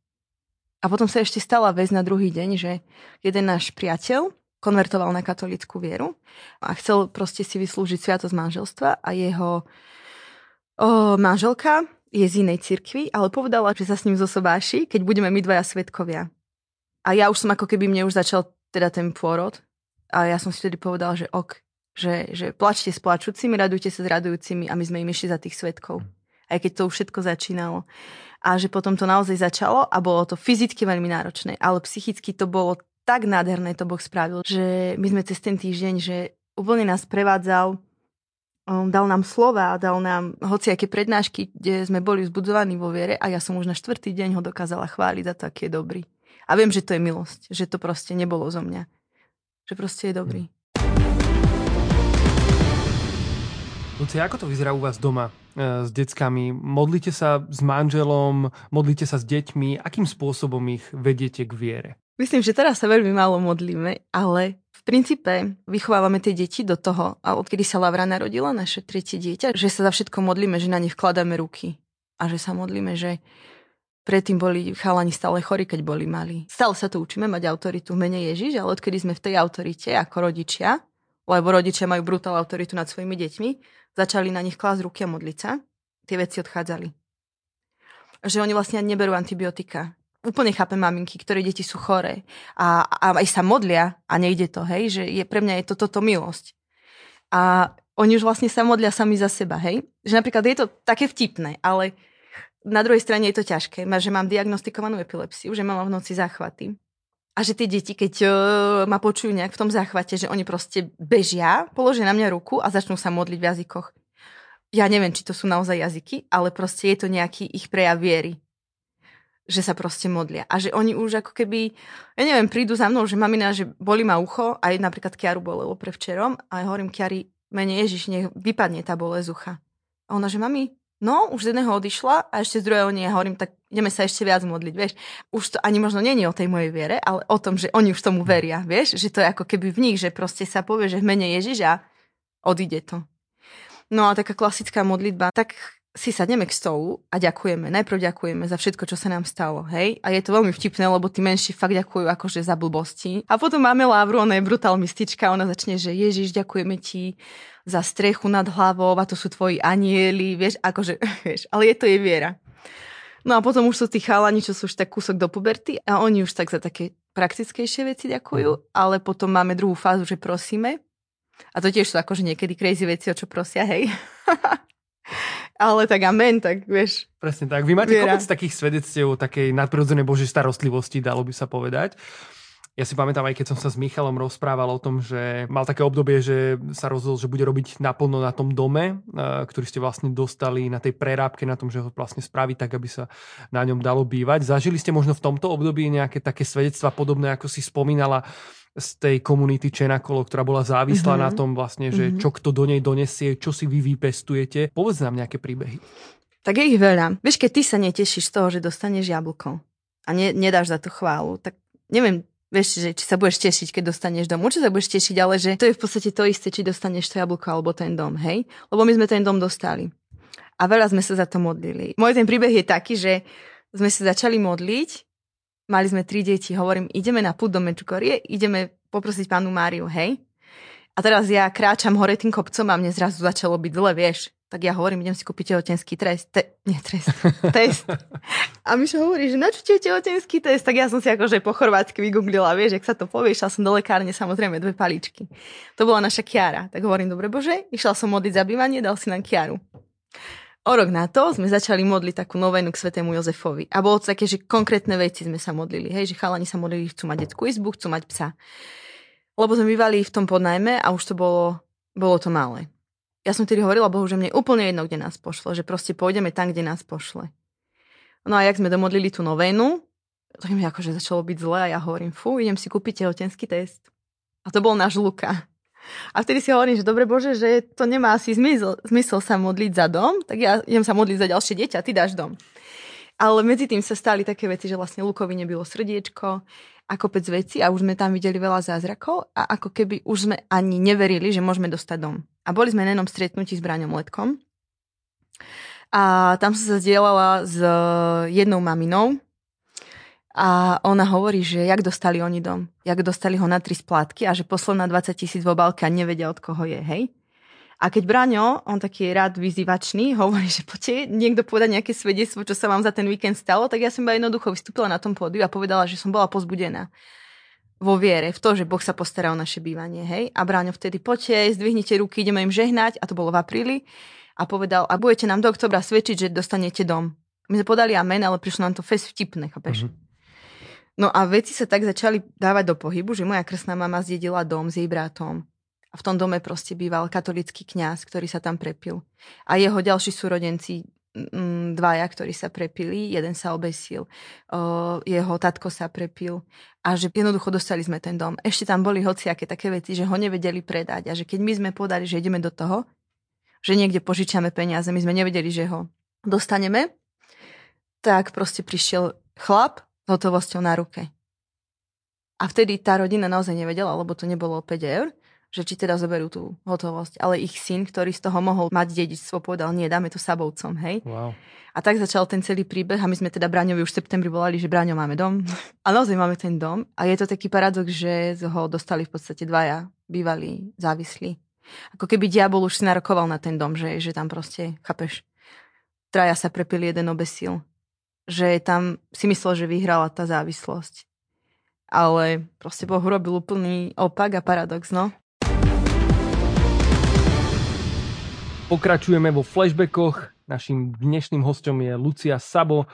A potom sa ešte stala vec na druhý deň, že jeden náš priateľ konvertoval na katolickú vieru a chcel proste si vyslúžiť sviatosť manželstva a jeho o, manželka je z inej cirkvi, ale povedala, že sa s ním zosobáši, keď budeme my dvaja svetkovia. A ja už som ako keby mne už začal teda ten pôrod a ja som si vtedy povedala, že ok, že, že plačte s plačúcimi, radujte sa s radujúcimi a my sme im išli za tých svetkov. Aj keď to už všetko začínalo. A že potom to naozaj začalo a bolo to fyzicky veľmi náročné, ale psychicky to bolo tak nádherné, to Boh spravil, že my sme cez ten týždeň, že úplne nás prevádzal, um, dal nám slova, dal nám hociaké prednášky, kde sme boli vzbudzovaní vo viere a ja som už na štvrtý deň ho dokázala chváliť za to, aký je dobrý. A viem, že to je milosť, že to proste nebolo zo mňa. Že proste je dobrý. Lucia, ako to vyzerá u vás doma e, s deckami? Modlíte sa s manželom, modlíte sa s deťmi? Akým spôsobom ich vediete k viere? Myslím, že teraz sa veľmi málo modlíme, ale v princípe vychovávame tie deti do toho, a odkedy sa Lavra narodila, naše tretie dieťa, že sa za všetko modlíme, že na ne vkladáme ruky. A že sa modlíme, že Predtým boli chalani stále chorí, keď boli mali. Stále sa to učíme mať autoritu v mene Ježiš, ale odkedy sme v tej autorite ako rodičia, lebo rodičia majú brutál autoritu nad svojimi deťmi, začali na nich klásť ruky a modliť sa, tie veci odchádzali. Že oni vlastne neberú antibiotika. Úplne chápem maminky, ktoré deti sú choré a, a aj sa modlia a nejde to, hej, že je, pre mňa je to toto milosť. A oni už vlastne sa modlia sami za seba, hej. Že napríklad je to také vtipné, ale na druhej strane je to ťažké, že mám diagnostikovanú epilepsiu, že mám v noci záchvaty. A že tie deti, keď uh, ma počujú nejak v tom záchvate, že oni proste bežia, položia na mňa ruku a začnú sa modliť v jazykoch. Ja neviem, či to sú naozaj jazyky, ale proste je to nejaký ich prejav viery. Že sa proste modlia. A že oni už ako keby, ja neviem, prídu za mnou, že mamina, že boli ma ucho, aj napríklad Kiaru bolelo pre včerom, a ja hovorím Kiari, mene Ježiš, nech vypadne tá bolesť ucha. A ona, že mami, No, už z jedného odišla a ešte z druhého nie. Hovorím, tak ideme sa ešte viac modliť, vieš. Už to ani možno je o tej mojej viere, ale o tom, že oni už tomu veria, vieš. Že to je ako keby v nich, že proste sa povie, že v mene Ježiša odíde to. No a taká klasická modlitba, tak si sadneme k stolu a ďakujeme. Najprv ďakujeme za všetko, čo sa nám stalo, hej? A je to veľmi vtipné, lebo tí menší fakt ďakujú akože za blbosti. A potom máme Lávru, ona je brutál mystička, ona začne, že Ježiš, ďakujeme ti za strechu nad hlavou a to sú tvoji anieli, vieš, akože, (laughs) vieš, ale je to jej viera. No a potom už sú tí chalani, čo sú už tak kúsok do puberty a oni už tak za také praktickejšie veci ďakujú, ale potom máme druhú fázu, že prosíme. A to tiež sú akože niekedy crazy veci, o čo prosia, hej. (laughs) ale tak amen, tak vieš. Presne tak. Vy máte viera. kopec takých svedectiev takej nadprirodzenej božej starostlivosti, dalo by sa povedať. Ja si pamätám aj keď som sa s Michalom rozprával o tom, že mal také obdobie, že sa rozhodol, že bude robiť naplno na tom dome, ktorý ste vlastne dostali na tej prerábke, na tom, že ho vlastne spraví tak, aby sa na ňom dalo bývať. Zažili ste možno v tomto období nejaké také svedectva podobné, ako si spomínala z tej komunity Čenakolo, ktorá bola závislá mm-hmm. na tom vlastne, že mm-hmm. čo kto do nej donesie, čo si vy vypestujete. Povedz nám nejaké príbehy. Tak je ich veľa. Vieš, keď ty sa netešíš z toho, že dostaneš jablko a ne, nedáš za to chválu, tak neviem, Vieš, že či sa budeš tešiť, keď dostaneš dom. Určite sa budeš tešiť, ale že to je v podstate to isté, či dostaneš to jablko alebo ten dom, hej? Lebo my sme ten dom dostali. A veľa sme sa za to modlili. Môj ten príbeh je taký, že sme sa začali modliť, mali sme tri deti, hovorím, ideme na púd do Mečukorie, ideme poprosiť pánu Máriu, hej? A teraz ja kráčam hore tým kopcom a mne zrazu začalo byť zle, vieš tak ja hovorím, idem si kúpiť tehotenský trest. Te, nie trest, (laughs) test. A Mišo hovorí, že na čo ti je tehotenský test? Tak ja som si akože po chorvátsky vygooglila, vieš, jak sa to povie, išla som do lekárne, samozrejme, dve paličky. To bola naša Kiara. Tak hovorím, dobre bože, išla som modliť za bývanie, dal si nám Kiaru. O rok na to sme začali modliť takú novenu k svetému Jozefovi. A bolo to také, že konkrétne veci sme sa modlili. Hej, že chalani sa modlili, chcú mať detskú izbu, chcú mať psa. Lebo sme bývali v tom podnajme a už to bolo, bolo to malé. Ja som tedy hovorila Bohu, že mne je úplne jedno, kde nás pošle, že proste pôjdeme tam, kde nás pošle. No a jak sme domodlili tú novénu, tak mi akože začalo byť zle a ja hovorím, fú, idem si kúpiť tehotenský test. A to bol náš Luka. A vtedy si hovorím, že dobre Bože, že to nemá asi zmysel, zmysel sa modliť za dom, tak ja idem sa modliť za ďalšie dieťa, ty dáš dom. Ale medzi tým sa stali také veci, že vlastne Lukovi nebylo srdiečko, a kopec veci a už sme tam videli veľa zázrakov a ako keby už sme ani neverili, že môžeme dostať dom. A boli sme na jednom stretnutí s Braňom Letkom a tam som sa zdieľala s jednou maminou a ona hovorí, že jak dostali oni dom, jak dostali ho na tri splátky a že posledná 20 tisíc v obálke a nevedia od koho je, hej. A keď Braňo, on taký rád vyzývačný, (laughs) hovorí, že poďte niekto povedať nejaké svedectvo, čo sa vám za ten víkend stalo, tak ja som iba jednoducho vystúpila na tom pódiu a povedala, že som bola pozbudená vo viere, v to, že Boh sa postará o naše bývanie, hej. A Bráňo vtedy, poďte, zdvihnite ruky, ideme im žehnať, a to bolo v apríli, a povedal, a budete nám do oktobra svedčiť, že dostanete dom. My sme podali amen, ale prišlo nám to fest vtipné, chápeš? Uh-huh. No a veci sa tak začali dávať do pohybu, že moja krsná mama zdedila dom s jej bratom a v tom dome proste býval katolický kňaz, ktorý sa tam prepil. A jeho ďalší súrodenci, mm, dvaja, ktorí sa prepili, jeden sa obesil, jeho tatko sa prepil a že jednoducho dostali sme ten dom. Ešte tam boli hociaké také veci, že ho nevedeli predať a že keď my sme povedali, že ideme do toho, že niekde požičiame peniaze, my sme nevedeli, že ho dostaneme, tak proste prišiel chlap hotovosťou na ruke. A vtedy tá rodina naozaj nevedela, lebo to nebolo 5 eur, že či teda zoberú tú hotovosť. Ale ich syn, ktorý z toho mohol mať dedičstvo, povedal, nie, dáme to sabovcom, hej. Wow. A tak začal ten celý príbeh a my sme teda Braňovi už v septembri volali, že Braňo máme dom. (laughs) A naozaj máme ten dom. A je to taký paradox, že ho dostali v podstate dvaja bývalí závislí. Ako keby diabol už si narokoval na ten dom, že, že tam proste, chápeš, traja sa prepili, jeden obesil. Že tam si myslel, že vyhrala tá závislosť. Ale proste Boh urobil úplný opak a paradox, no. Pokračujeme vo flashbackoch. Našim dnešným hostom je Lucia Sabo.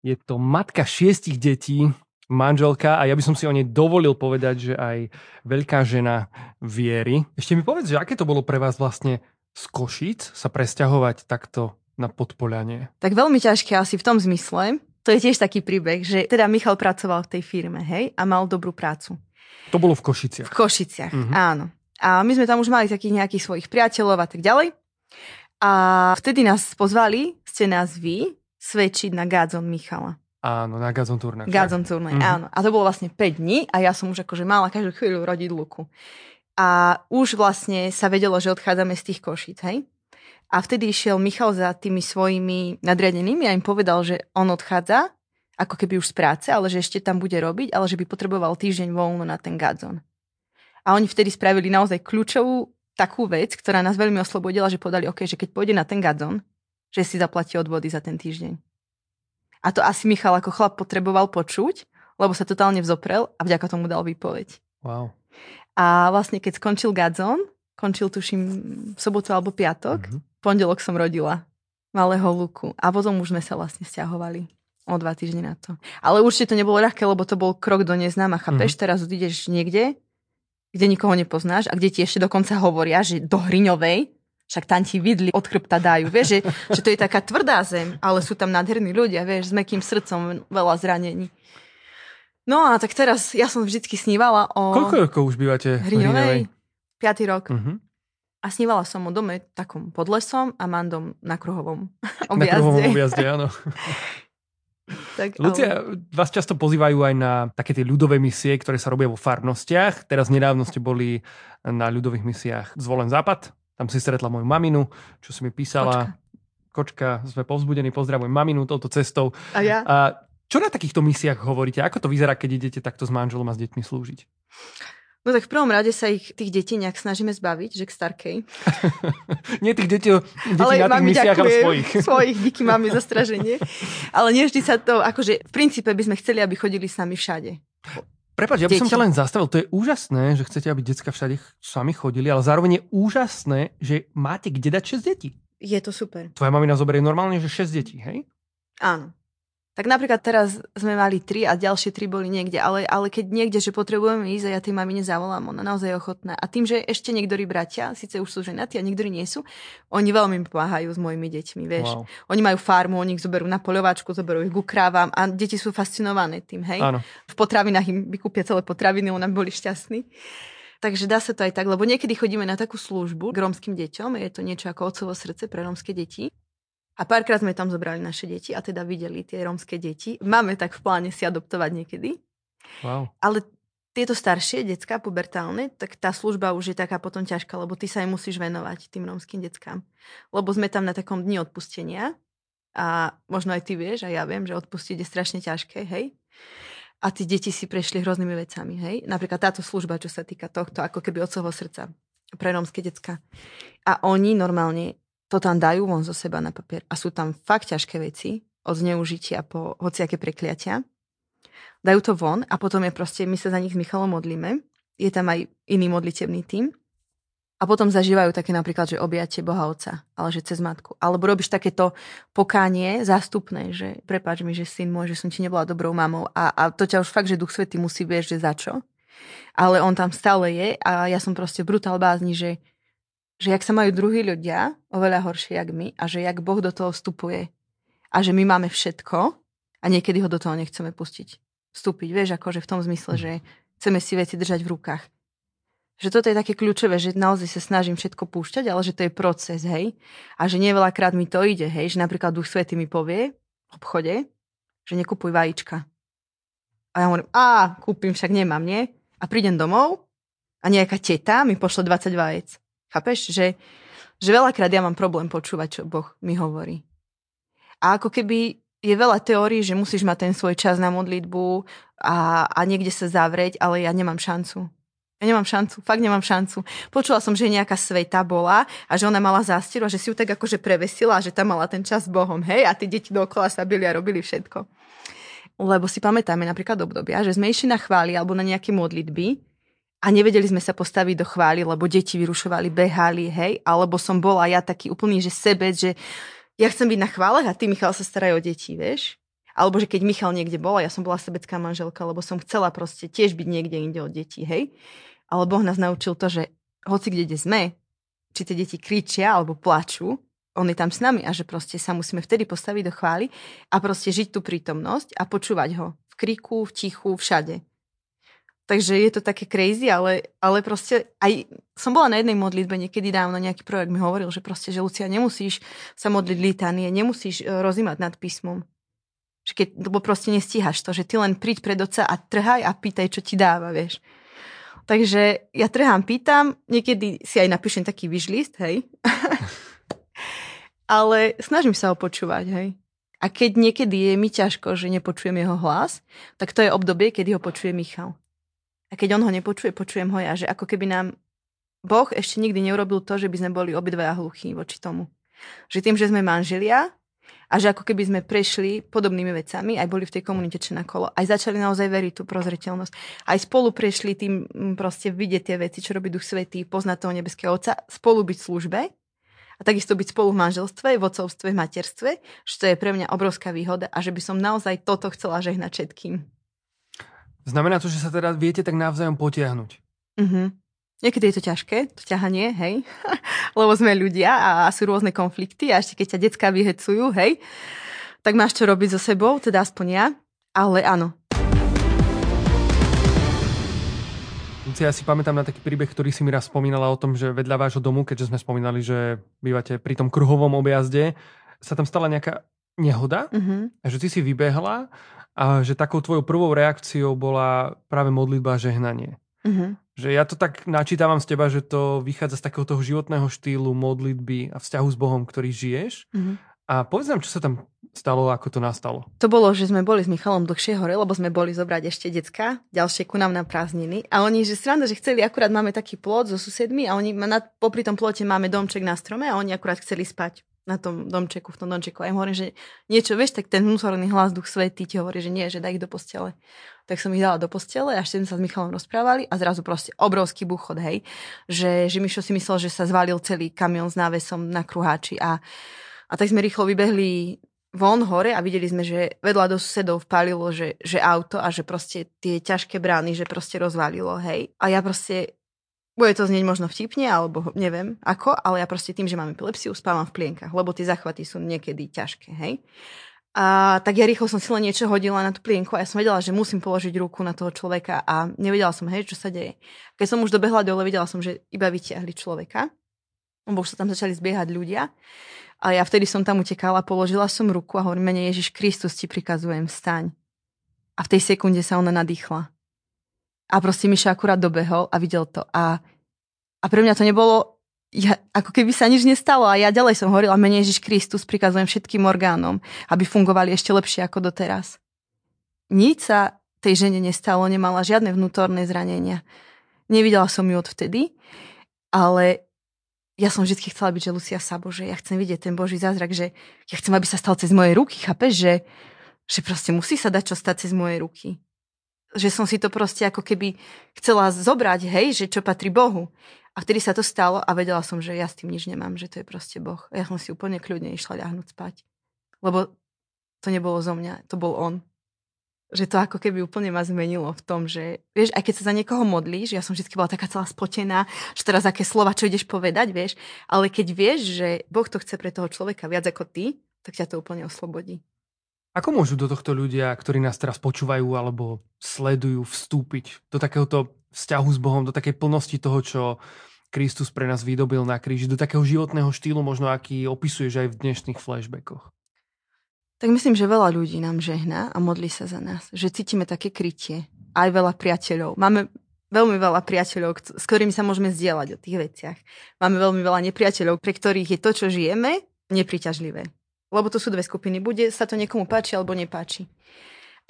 Je to matka šiestich detí, manželka a ja by som si o nej dovolil povedať, že aj veľká žena viery. Ešte mi povedz, že aké to bolo pre vás vlastne z Košíc sa presťahovať takto na podpoľanie? Tak veľmi ťažké asi v tom zmysle. To je tiež taký príbeh, že teda Michal pracoval v tej firme, hej, a mal dobrú prácu. To bolo v Košiciach. V Košiciach, mm-hmm. áno. A my sme tam už mali takých nejakých svojich priateľov a tak ďalej. A vtedy nás pozvali, ste nás vy, svedčiť na Gádzon Michala. Áno, na Gazon turné. Gazon turné, mm-hmm. áno. A to bolo vlastne 5 dní a ja som už akože mala každú chvíľu rodiť luku. A už vlastne sa vedelo, že odchádzame z tých košíc, hej? A vtedy išiel Michal za tými svojimi nadriadenými a im povedal, že on odchádza, ako keby už z práce, ale že ešte tam bude robiť, ale že by potreboval týždeň voľno na ten Gazon. A oni vtedy spravili naozaj kľúčovú takú vec, ktorá nás veľmi oslobodila, že povedali, OK, že keď pôjde na ten gadzon, že si zaplatí odvody za ten týždeň. A to asi Michal ako chlap potreboval počuť, lebo sa totálne vzoprel a vďaka tomu dal výpoveď. Wow. A vlastne keď skončil gadzon, končil tuším sobotu alebo piatok, mm-hmm. Pondelok som rodila malého Luku a potom už sme sa vlastne stiahovali o dva týždne na to. Ale určite to nebolo ľahké, lebo to bol krok do neznáma. Chápeš, mm-hmm. teraz ideš niekde, kde nikoho nepoznáš a kde ti ešte dokonca hovoria, že do Hriňovej, však tam ti vidli od chrbta dajú, vieš, že, že to je taká tvrdá zem, ale sú tam nádherní ľudia, vieš, s mekým srdcom, veľa zranení. No a tak teraz, ja som vždycky snívala o... Koľko rokov už bývate Hriňovej? Piatý rok. Uh-huh. A snívala som o dome takom pod lesom a mám dom na kruhovom (laughs) objazde. Na kruhovom objazde, áno. (laughs) Tak, Lucia, ale... vás často pozývajú aj na také tie ľudové misie, ktoré sa robia vo farnostiach. Teraz nedávno ste boli na ľudových misiách Zvolen Západ. Tam si stretla moju maminu, čo si mi písala. Kočka, Kočka sme povzbudení, pozdravujem maminu touto cestou. A ja? A čo na takýchto misiách hovoríte? Ako to vyzerá, keď idete takto s manželom a s deťmi slúžiť? No tak v prvom rade sa ich, tých detí nejak snažíme zbaviť, že k starkej. (laughs) Nie tých detí, detí ale na tých misiách, ale svojich. (laughs) Svojich, díky máme zastraženie. Ale nie vždy sa to, akože v princípe by sme chceli, aby chodili s nami všade. Prepač, ja by som ťa len zastavil. To je úžasné, že chcete, aby decka všade s vami chodili, ale zároveň je úžasné, že máte kde dať 6 detí. Je to super. Tvoja mamina zoberie normálne, že 6 detí, hej? Áno. Tak napríklad teraz sme mali tri a ďalšie tri boli niekde, ale, ale keď niekde, že potrebujeme ísť a ja tej mamine zavolám, ona naozaj je ochotná. A tým, že ešte niektorí bratia, síce už sú ženatí a niektorí nie sú, oni veľmi pomáhajú s mojimi deťmi, vieš. Wow. Oni majú farmu, oni ich zoberú na poľovačku, zoberú ich k krávam a deti sú fascinované tým, hej. Áno. V potravinách im vykúpia celé potraviny, ona boli šťastní. Takže dá sa to aj tak, lebo niekedy chodíme na takú službu k rómskym deťom, je to niečo ako otcovo srdce pre rómske deti. A párkrát sme tam zobrali naše deti a teda videli tie rómske deti. Máme tak v pláne si adoptovať niekedy. Wow. Ale tieto staršie decka, pubertálne, tak tá služba už je taká potom ťažká, lebo ty sa aj musíš venovať tým rómskym deckám. Lebo sme tam na takom dni odpustenia a možno aj ty vieš, a ja viem, že odpustiť je strašne ťažké, hej? A tí deti si prešli hroznými vecami, hej? Napríklad táto služba, čo sa týka tohto, ako keby od svojho srdca pre rómske decka. A oni normálne to tam dajú von zo seba na papier. A sú tam fakt ťažké veci, od zneužitia po hociaké prekliatia. Dajú to von a potom je proste, my sa za nich s Michalom modlíme. Je tam aj iný modlitebný tým. A potom zažívajú také napríklad, že objatie Boha Otca, ale že cez matku. Alebo robíš takéto pokánie zástupné, že prepáč mi, že syn môj, že som ti nebola dobrou mamou. A, a to ťa už fakt, že Duch Svetý musí vieš, že za čo. Ale on tam stále je a ja som proste brutál bázni, že že jak sa majú druhí ľudia oveľa horšie, jak my a že jak Boh do toho vstupuje a že my máme všetko a niekedy ho do toho nechceme pustiť. Vstúpiť, vieš, akože v tom zmysle, že chceme si veci držať v rukách. Že toto je také kľúčové, že naozaj sa snažím všetko púšťať, ale že to je proces, hej. A že nie veľakrát mi to ide, hej, že napríklad Duch Svety mi povie v obchode, že nekupuj vajíčka. A ja hovorím, a kúpim, však nemám, nie? A prídem domov A nejaká teta mi pošle 20 vajec. Chápeš? Že, že veľakrát ja mám problém počúvať, čo Boh mi hovorí. A ako keby je veľa teórií, že musíš mať ten svoj čas na modlitbu a, a niekde sa zavrieť, ale ja nemám šancu. Ja nemám šancu, fakt nemám šancu. Počula som, že nejaká sveta bola a že ona mala zástieru a že si ju tak akože prevesila že tam mala ten čas s Bohom, hej, a tí deti dookola sa byli a robili všetko. Lebo si pamätáme napríklad obdobia, že sme išli na chváli alebo na nejaké modlitby a nevedeli sme sa postaviť do chvály, lebo deti vyrušovali, behali, hej, alebo som bola ja taký úplný, že sebec, že ja chcem byť na chválach a ty, Michal, sa starajú o deti, vieš? Alebo že keď Michal niekde bola, ja som bola sebecká manželka, lebo som chcela proste tiež byť niekde inde od detí, hej? Ale Boh nás naučil to, že hoci kde, kde sme, či tie deti kričia alebo plačú, on je tam s nami a že proste sa musíme vtedy postaviť do chvály a proste žiť tú prítomnosť a počúvať ho v kriku, v tichu, všade. Takže je to také crazy, ale, ale proste aj som bola na jednej modlitbe niekedy dávno, nejaký projekt mi hovoril, že proste, že Lucia, nemusíš sa modliť litanie, nemusíš e, rozímať nad písmom. Že keď, lebo proste nestíhaš to, že ty len príď pred oca a trhaj a pýtaj, čo ti dáva, vieš. Takže ja trhám, pýtam, niekedy si aj napíšem taký vyžlist, hej. (laughs) Ale snažím sa ho počúvať, hej. A keď niekedy je mi ťažko, že nepočujem jeho hlas, tak to je obdobie, kedy ho počuje Michal. A keď on ho nepočuje, počujem ho ja, že ako keby nám Boh ešte nikdy neurobil to, že by sme boli obidvaja hluchí voči tomu. Že tým, že sme manželia, a že ako keby sme prešli podobnými vecami, aj boli v tej komunite čo na kolo, aj začali naozaj veriť tú prozreteľnosť. Aj spolu prešli tým mm, proste vidieť tie veci, čo robí Duch Svetý, poznať toho nebeského Otca, spolu byť v službe a takisto byť spolu v manželstve, v otcovstve, v materstve, to je pre mňa obrovská výhoda a že by som naozaj toto chcela žehnať všetkým. Znamená to, že sa teda viete tak navzájom potiahnuť. Uh-huh. Niekedy je to ťažké, to ťahanie, hej, (laughs) lebo sme ľudia a sú rôzne konflikty a ešte keď ťa detská vyhecujú, hej, tak máš čo robiť so sebou, teda aspoň ja, ale áno. Ja si pamätám na taký príbeh, ktorý si mi raz spomínala o tom, že vedľa vášho domu, keďže sme spomínali, že bývate pri tom kruhovom objazde, sa tam stala nejaká nehoda uh-huh. a že ty si vybehla a že takou tvojou prvou reakciou bola práve modlitba a žehnanie. Uh-huh. Že ja to tak načítavam z teba, že to vychádza z takého toho životného štýlu modlitby a vzťahu s Bohom, ktorý žiješ. Mm-hmm. A povedz nám, čo sa tam stalo, ako to nastalo. To bolo, že sme boli s Michalom dlhšie hore, lebo sme boli zobrať ešte decka, ďalšie ku nám na prázdniny. A oni, že sranda, že chceli, akurát máme taký plot so susedmi a oni, na, popri tom plote máme domček na strome a oni akurát chceli spať na tom domčeku, v tom domčeku. A ja im hovorím, že niečo, vieš, tak ten vnútorný hlas Duch Svetý ti hovorí, že nie, že daj ich do postele. Tak som ich dala do postele a ešte sa s Michalom rozprávali a zrazu proste obrovský buchod, hej. Že, že Mišo si myslel, že sa zvalil celý kamión s návesom na kruháči a, a tak sme rýchlo vybehli von hore a videli sme, že vedľa do susedov vpálilo, že, že auto a že proste tie ťažké brány, že proste rozvalilo, hej. A ja proste bude to znieť možno vtipne, alebo neviem ako, ale ja proste tým, že mám epilepsiu, spávam v plienkach, lebo tie zachvaty sú niekedy ťažké, hej. A tak ja rýchlo som si len niečo hodila na tú plienku a ja som vedela, že musím položiť ruku na toho človeka a nevedela som, hej, čo sa deje. Keď som už dobehla dole, videla som, že iba vyťahli človeka, lebo už sa tam začali zbiehať ľudia. A ja vtedy som tam utekala, položila som ruku a hovorím, mene Ježiš Kristus ti prikazujem, vstaň. A v tej sekunde sa ona nadýchla. A proste Miša akurát dobehol a videl to. A, a pre mňa to nebolo, ja, ako keby sa nič nestalo. A ja ďalej som hovorila, menej Ježiš Kristus prikazujem všetkým orgánom, aby fungovali ešte lepšie ako doteraz. Nič sa tej žene nestalo, nemala žiadne vnútorné zranenia. Nevidela som ju odvtedy, ale ja som vždy chcela byť, že Lucia Sabo, že ja chcem vidieť ten Boží zázrak, že ja chcem, aby sa stal cez moje ruky, chápeš, že, že proste musí sa dať čo stať cez moje ruky že som si to proste ako keby chcela zobrať, hej, že čo patrí Bohu. A vtedy sa to stalo a vedela som, že ja s tým nič nemám, že to je proste Boh. A ja som si úplne kľudne išla ľahnúť spať. Lebo to nebolo zo mňa, to bol on. Že to ako keby úplne ma zmenilo v tom, že vieš, aj keď sa za niekoho modlíš, ja som vždy bola taká celá spotená, že teraz aké slova, čo ideš povedať, vieš, ale keď vieš, že Boh to chce pre toho človeka viac ako ty, tak ťa to úplne oslobodí. Ako môžu do tohto ľudia, ktorí nás teraz počúvajú alebo sledujú, vstúpiť do takéhoto vzťahu s Bohom, do takej plnosti toho, čo Kristus pre nás vydobil na kríži, do takého životného štýlu, možno aký opisuješ aj v dnešných flashbackoch? Tak myslím, že veľa ľudí nám žehná a modlí sa za nás. Že cítime také krytie. Aj veľa priateľov. Máme veľmi veľa priateľov, s ktorými sa môžeme zdieľať o tých veciach. Máme veľmi veľa nepriateľov, pre ktorých je to, čo žijeme, nepriťažlivé. Lebo to sú dve skupiny. Bude sa to niekomu páči alebo nepáči.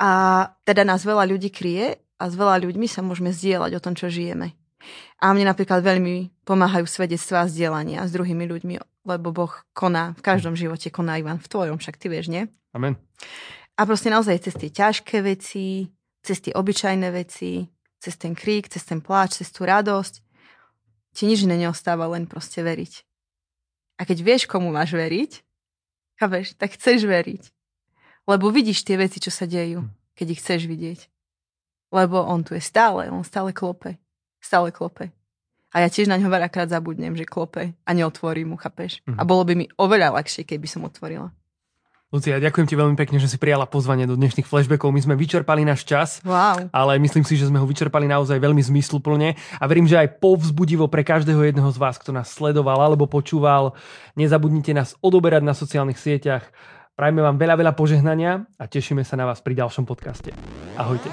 A teda nás veľa ľudí kryje a s veľa ľuďmi sa môžeme zdieľať o tom, čo žijeme. A mne napríklad veľmi pomáhajú svedectvá a zdieľania s druhými ľuďmi, lebo Boh koná, v každom živote koná Ivan, v tvojom, však ty vieš, nie? Amen. A proste naozaj cez tie ťažké veci, cez tie obyčajné veci, cez ten krík, cez ten pláč, cez tú radosť, ti nič iné neostáva, len proste veriť. A keď vieš, komu máš veriť, chápeš, tak chceš veriť. Lebo vidíš tie veci, čo sa dejú, keď ich chceš vidieť. Lebo on tu je stále, on stále klope. Stále klope. A ja tiež na ňo veľakrát zabudnem, že klope a neotvorím mu, chápeš? Mm-hmm. A bolo by mi oveľa ľahšie, keby som otvorila. Lucia, ďakujem ti veľmi pekne, že si prijala pozvanie do dnešných flashbackov. My sme vyčerpali náš čas, wow. ale myslím si, že sme ho vyčerpali naozaj veľmi zmysluplne a verím, že aj povzbudivo pre každého jedného z vás, kto nás sledoval alebo počúval. Nezabudnite nás odoberať na sociálnych sieťach. Prajme vám veľa, veľa požehnania a tešíme sa na vás pri ďalšom podcaste. Ahojte.